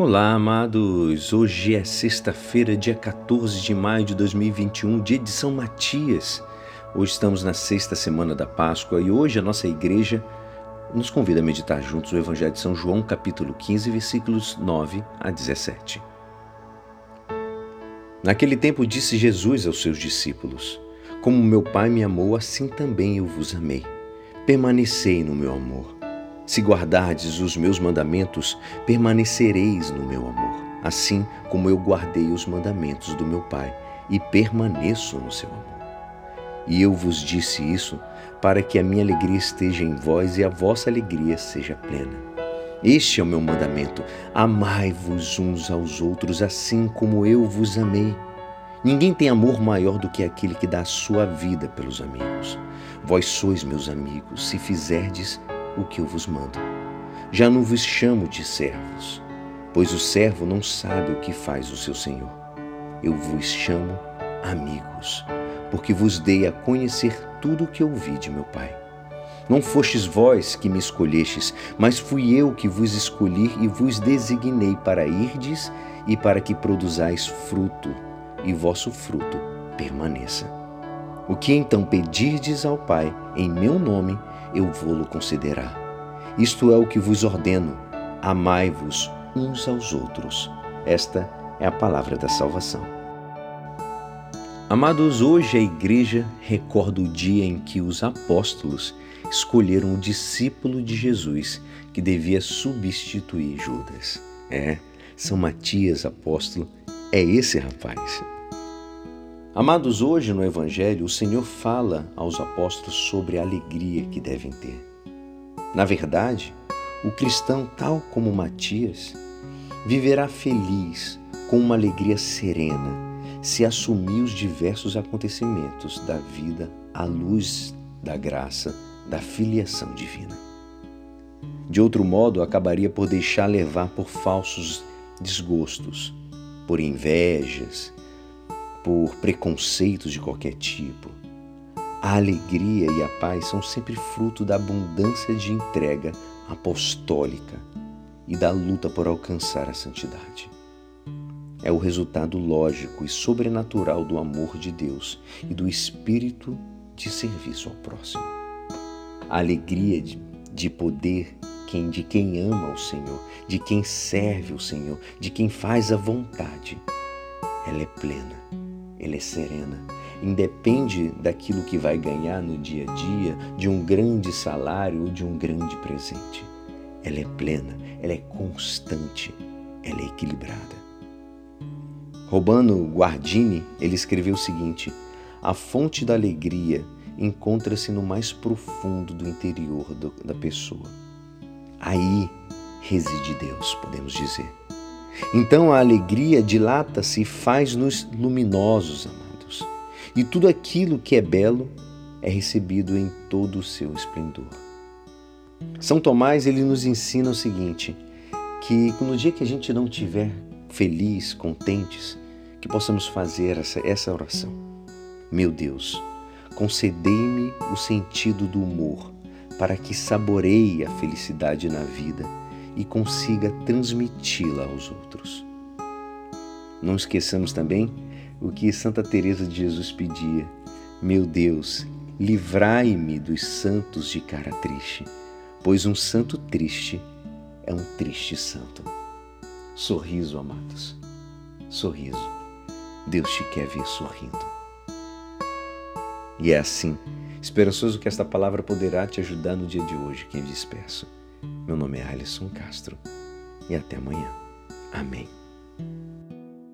Olá, amados! Hoje é sexta-feira, dia 14 de maio de 2021, dia de São Matias. Hoje estamos na sexta semana da Páscoa e hoje a nossa igreja nos convida a meditar juntos o Evangelho de São João, capítulo 15, versículos 9 a 17. Naquele tempo disse Jesus aos seus discípulos: Como meu Pai me amou, assim também eu vos amei. Permanecei no meu amor. Se guardardes os meus mandamentos, permanecereis no meu amor, assim como eu guardei os mandamentos do meu Pai e permaneço no seu amor. E eu vos disse isso para que a minha alegria esteja em vós e a vossa alegria seja plena. Este é o meu mandamento: amai-vos uns aos outros, assim como eu vos amei. Ninguém tem amor maior do que aquele que dá a sua vida pelos amigos. Vós sois meus amigos, se fizerdes o que eu vos mando. Já não vos chamo de servos, pois o servo não sabe o que faz o seu senhor. Eu vos chamo amigos, porque vos dei a conhecer tudo o que ouvi de meu Pai. Não fostes vós que me escolhestes, mas fui eu que vos escolhi e vos designei para irdes e para que produzais fruto, e vosso fruto permaneça. O que então pedirdes ao Pai em meu nome, eu vou-lo considerar. Isto é o que vos ordeno: amai-vos uns aos outros. Esta é a palavra da salvação. Amados, hoje a igreja recorda o dia em que os apóstolos escolheram o discípulo de Jesus que devia substituir Judas. É, São Matias, apóstolo, é esse rapaz. Amados, hoje no Evangelho, o Senhor fala aos apóstolos sobre a alegria que devem ter. Na verdade, o cristão, tal como Matias, viverá feliz, com uma alegria serena, se assumir os diversos acontecimentos da vida à luz da graça da filiação divina. De outro modo, acabaria por deixar levar por falsos desgostos, por invejas, por preconceitos de qualquer tipo. A alegria e a paz são sempre fruto da abundância de entrega apostólica e da luta por alcançar a santidade. É o resultado lógico e sobrenatural do amor de Deus e do espírito de serviço ao próximo. A alegria de, de poder quem, de quem ama o Senhor, de quem serve o Senhor, de quem faz a vontade, ela é plena ela é serena. Independe daquilo que vai ganhar no dia a dia, de um grande salário ou de um grande presente. Ela é plena, ela é constante, ela é equilibrada. Robano Guardini, ele escreveu o seguinte: A fonte da alegria encontra-se no mais profundo do interior do, da pessoa. Aí reside Deus, podemos dizer. Então a alegria dilata-se e faz-nos luminosos, amados. E tudo aquilo que é belo é recebido em todo o seu esplendor. São Tomás ele nos ensina o seguinte, que no dia que a gente não estiver feliz, contentes, que possamos fazer essa, essa oração. Meu Deus, concedei-me o sentido do humor, para que saboreie a felicidade na vida e consiga transmiti-la aos outros. Não esqueçamos também o que Santa Teresa de Jesus pedia: Meu Deus, livrai-me dos santos de cara triste, pois um santo triste é um triste santo. Sorriso, amados. Sorriso. Deus te quer ver sorrindo. E é assim, esperançoso que esta palavra poderá te ajudar no dia de hoje, quem disperso. Meu nome é Alisson Castro e até amanhã. Amém.